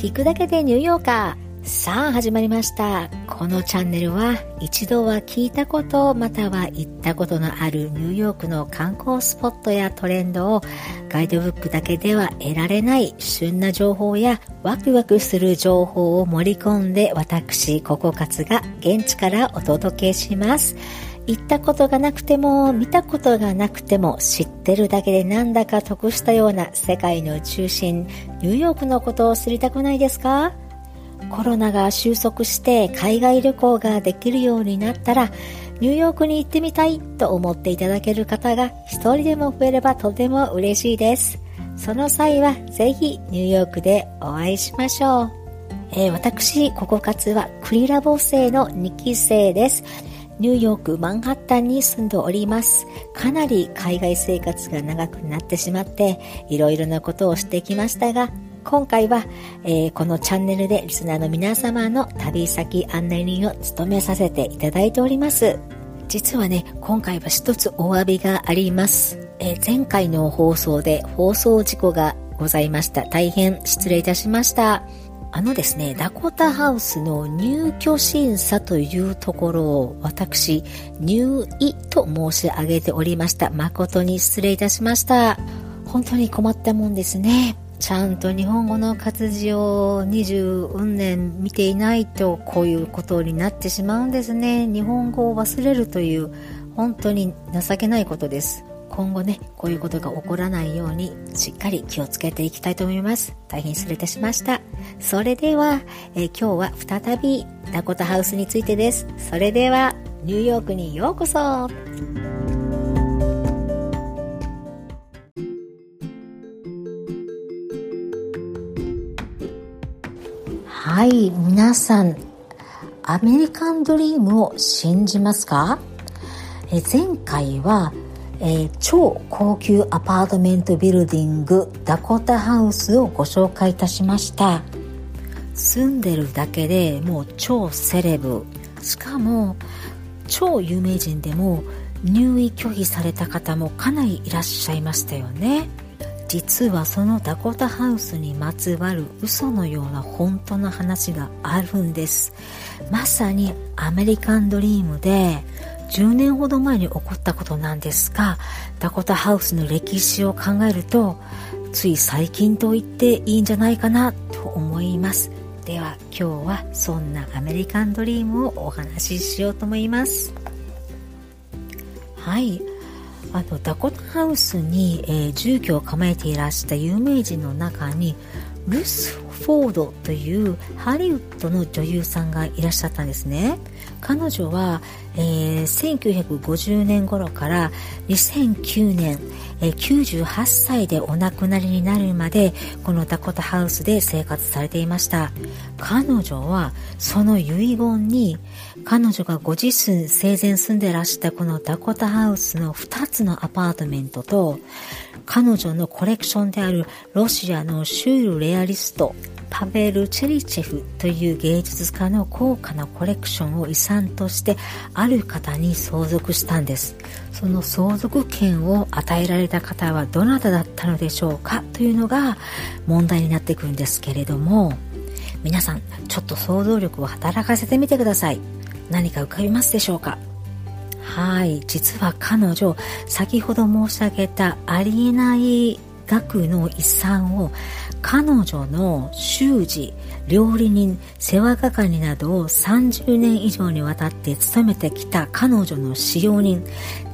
聞くだけでニューヨーカー。さあ始まりました。このチャンネルは一度は聞いたことまたは行ったことのあるニューヨークの観光スポットやトレンドをガイドブックだけでは得られない旬な情報やワクワクする情報を盛り込んで私、ココカツが現地からお届けします。行ったことがなくても見たことがなくても知ってるだけでなんだか得したような世界の中心ニューヨークのことを知りたくないですか？コロナが収束して海外旅行ができるようになったらニューヨークに行ってみたいと思っていただける方が一人でも増えればとても嬉しいです。その際はぜひニューヨークでお会いしましょう。えー、私、ココカツはクリラボ生の2期生です。ニューヨークマンハッタンに住んでおります。かなり海外生活が長くなってしまって、いろいろなことをしてきましたが、今回は、えー、このチャンネルでリスナーの皆様の旅先案内人を務めさせていただいております。実はね、今回は一つお詫びがあります。えー、前回の放送で放送事故がございました。大変失礼いたしました。あのですね、ダコタハウスの入居審査というところを私、入意と申し上げておりました。誠に失礼いたしました。本当に困ったもんですね。ちゃんと日本語の活字を20年見ていないとこういうことになってしまうんですね日本語を忘れるという本当に情けないことです今後ねこういうことが起こらないようにしっかり気をつけていきたいと思います。大変失礼いたしました。それでは、え今日は再びダコタハウスについてです。それではニューヨークにようこそ。はい、皆さん、アメリカンドリームを信じますか？え前回は、えー、超高級アパートメントビルディングダコタハウスをご紹介いたしました。住んでるだけでもう超セレブ。しかも超有名人でも入院拒否された方もかなりいらっしゃいましたよね。実はそのダコタハウスにまつわる嘘のような本当の話があるんです。まさにアメリカンドリームで10年ほど前に起こったことなんですがダコタハウスの歴史を考えるとつい最近と言っていいんじゃないかなと思います。では今日はそんなアメリカンドリームをお話ししようと思います。はい。あのダコタハウスに、えー、住居を構えていらした有名人の中にルス・フォードというハリウッドの女優さんがいらっしゃったんですね。彼女は、えー、1950年頃から2009年、えー、98歳でお亡くなりになるまでこのダコタハウスで生活されていました。彼女はその遺言に彼女がご自身生前住んでらしたこのダコタハウスの2つのアパートメントと彼女のコレクションであるロシアのシュールレアリストパベル・チェリチェフという芸術家の高価なコレクションを遺産としてある方に相続したんです。その相続権を与えられた方はどなただったのでしょうかというのが問題になってくるんですけれども皆さんちょっと想像力を働かせてみてください。何か浮かびますでしょうか？はい。実は彼女先ほど申し上げたありえない額の遺産を彼女の習字料理人世話係などを30年以上にわたって務めてきた彼女の使用人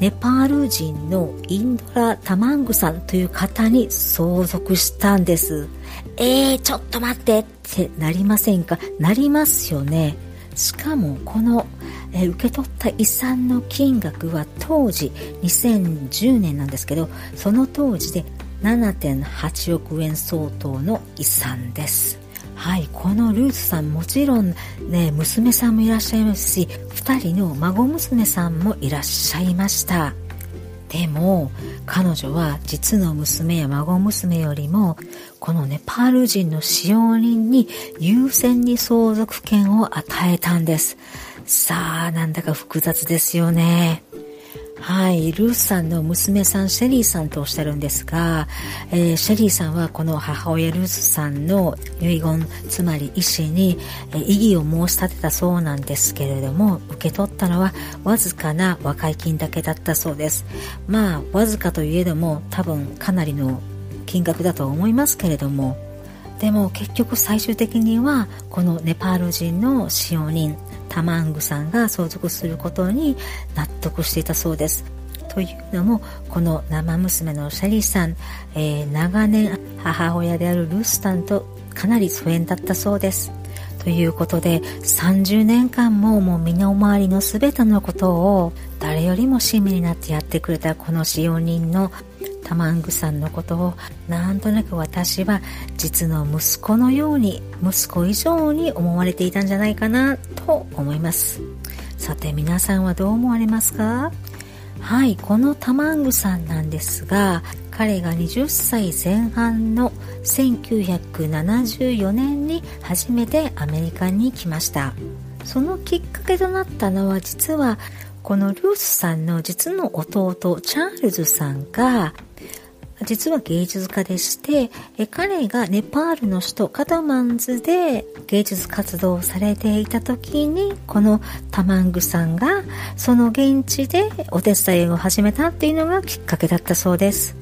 ネパール人のインドラ・タマングさんという方に相続したんです。えー、ちょっと待ってってなりませんか？なりますよね。しかもこの、え受け取った遺産の金額は当時2010年なんですけどその当時で7.8億円相当の遺産です。はいこのルーツさんもちろんね娘さんもいらっしゃいますし2人の孫娘さんもいらっしゃいました。でも彼女は実の娘や孫娘よりもこのネパール人の使用人に優先に相続権を与えたんです。さあなんだか複雑ですよね。はい、ルースさんの娘さんシェリーさんとおっしゃるんですが、えー、シェリーさんはこの母親ルースさんの遺言つまり意思に、えー、異議を申し立てたそうなんですけれども受け取ったのはわずかな和解金だけだったそうです。まあわずかといえども多分かなりの金額だと思いますけれどもでも結局最終的にはこのネパール人の使用人タマングさんが相続することに納得していたそうです。というのもこの生娘のシャリさん、えー、長年母親であるルースタンとかなり疎遠だったそうです。ということで30年間ももう身の回りの全てのことを誰よりも親身になってやってくれたこの使用人のタマングさんのことをなんとなく私は実の息子のように息子以上に思われていたんじゃないかなと思います。さて皆さんはどう思われますか？はいこのタマングさんなんですが彼が20歳前半の1974年に初めてアメリカに来ました。そのきっかけとなったのは実はこのルースさんの実の弟チャールズさんが実は芸術家でして彼がネパールの首都カタマンズで芸術活動をされていた時にこのタマングさんがその現地でお手伝いを始めたっていうのがきっかけだったそうです。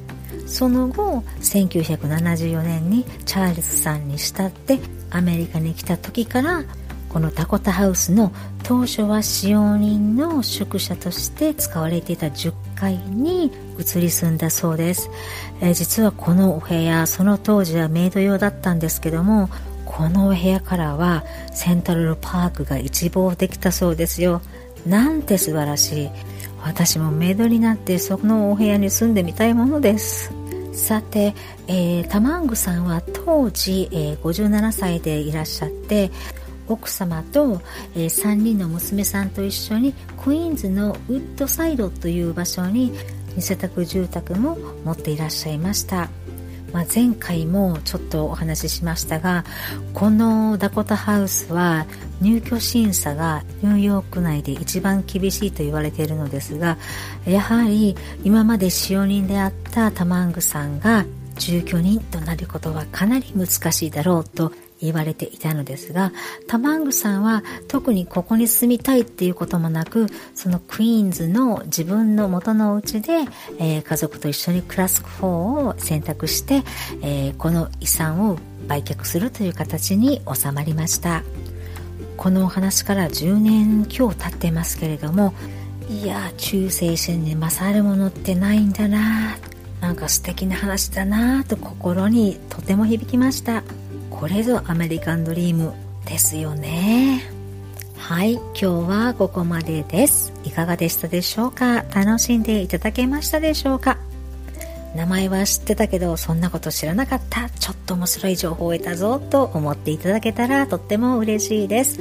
その後1974年にチャールズさんに慕ってアメリカに来た時からこのダコタハウスの当初は使用人の宿舎として使われていた10階に移り住んだそうです、えー、実はこのお部屋その当時はメイド用だったんですけどもこのお部屋からはセントラルパークが一望できたそうですよ。なんて素晴らしい。私もメイドになってそのお部屋に住んでみたいものです。さて、えー、タマングさんは当時、えー、57歳でいらっしゃって奥様と、えー、3人の娘さんと一緒にクイーンズのウッドサイドという場所に二世宅住宅も持っていらっしゃいました、まあ、前回もちょっとお話ししましたがこのダコタハウスは入居審査がニューヨーク内で一番厳しいと言われているのですがやはり今まで使用人であったタマングさんが住居人となることはかなり難しいだろうと言われていたのですがタマングさんは特にここに住みたいっていうこともなくそのクイーンズの自分の元のお家で、えー、家族と一緒に暮らす方を選択して、えー、この遺産を売却するという形に収まりました。このお話から10年今日経ってますけれどもいや忠誠心に勝るものってないんだななんか素敵な話だなと心にとても響きました。これぞアメリカンドリームですよね。はい今日はここまでです。いかがでしたでしょうか？楽しんでいただけましたでしょうか？名前は知ってたけどそんなこと知らなかった。ちょっと面白い情報を得たぞと思っていただけたらとっても嬉しいです。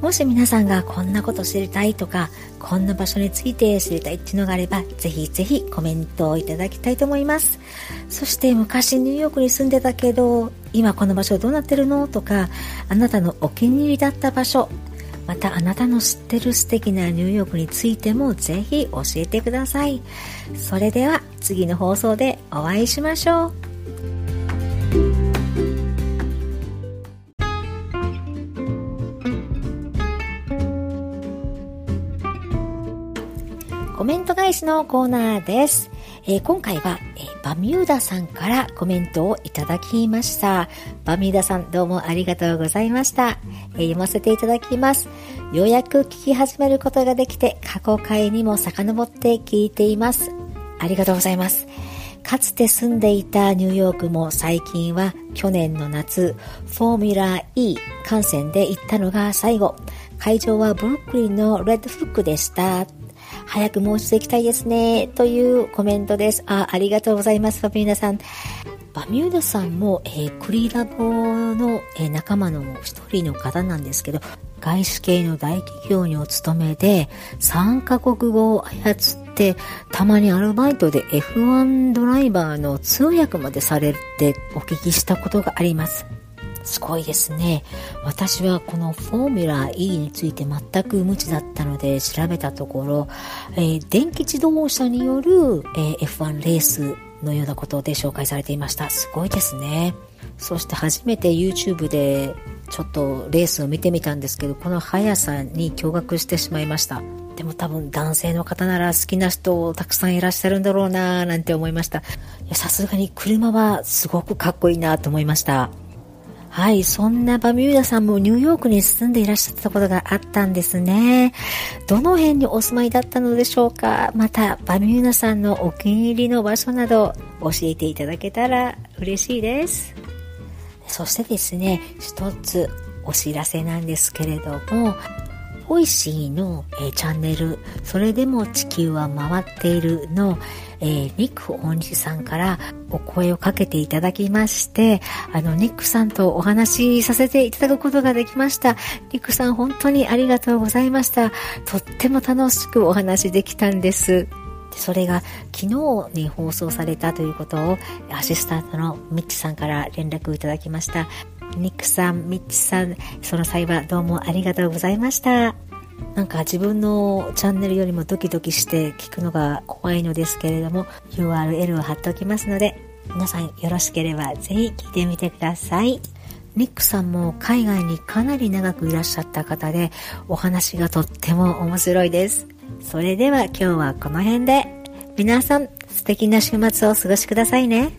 もし皆さんがこんなこと知りたいとかこんな場所について知りたいっていうのがあればぜひぜひコメントをいただきたいと思います。そして昔ニューヨークに住んでたけど今この場所どうなってるのとかあなたのお気に入りだった場所またあなたの知ってる素敵なニューヨークについてもぜひ教えてくださいそれでは次の放送でお会いしましょうコメント返しのコーナーです。えー、今回は、えー、バミューダさんからコメントをいただきました。バミューダさんどうもありがとうございました。えー、読ませていただきます。ようやく聞き始めることができて過去回にも遡って聞いています。ありがとうございます。かつて住んでいたニューヨークも最近は去年の夏、フォーミュラ E 観戦で行ったのが最後。会場はブルックリンのレッドフックでした。早くもう一度行きたいですね。というコメントです。あ、ありがとうございます、バミューダさん。バミューダさんも、えー、クリーラボの、えー、仲間の一人の方なんですけど、外資系の大企業にお勤めで、3カ国語を操って、たまにアルバイトで F1 ドライバーの通訳までされるってお聞きしたことがあります。すごいですね。私はこのフォーミュラ E について全く無知だったので調べたところ、えー、電気自動車による、えー、F1 レースのようなことで紹介されていました。すごいですね。そして初めて YouTube でちょっとレースを見てみたんですけど、この速さに驚愕してしまいました。でも多分男性の方なら好きな人たくさんいらっしゃるんだろうなぁなんて思いました。さすがに車はすごくかっこいいなと思いました。はい、そんなバミューダさんもニューヨークに住んでいらっしゃったことがあったんですね。どの辺にお住まいだったのでしょうか？また、バミューダさんのお気に入りの場所など教えていただけたら嬉しいです。そしてですね、一つお知らせなんですけれども、 Voicy の、えー、チャンネル、それでも地球は回っているの、えー、ニック大西さんからお声をかけていただきまして、あの、ニックさんとお話しさせていただくことができました。ニックさん本当にありがとうございました。とっても楽しくお話できたんです。それが昨日に放送されたということをアシスタントのミッチさんから連絡いただきました。ニックさん、ミッチさん、その際はどうもありがとうございました。なんか自分のチャンネルよりもドキドキして聞くのが怖いのですけれども URL を貼っておきますので皆さんよろしければぜひ聞いてみてください。ニックさんも海外にかなり長くいらっしゃった方でお話がとっても面白いです。それでは今日はこの辺で皆さん素敵な週末をお過ごしくださいね。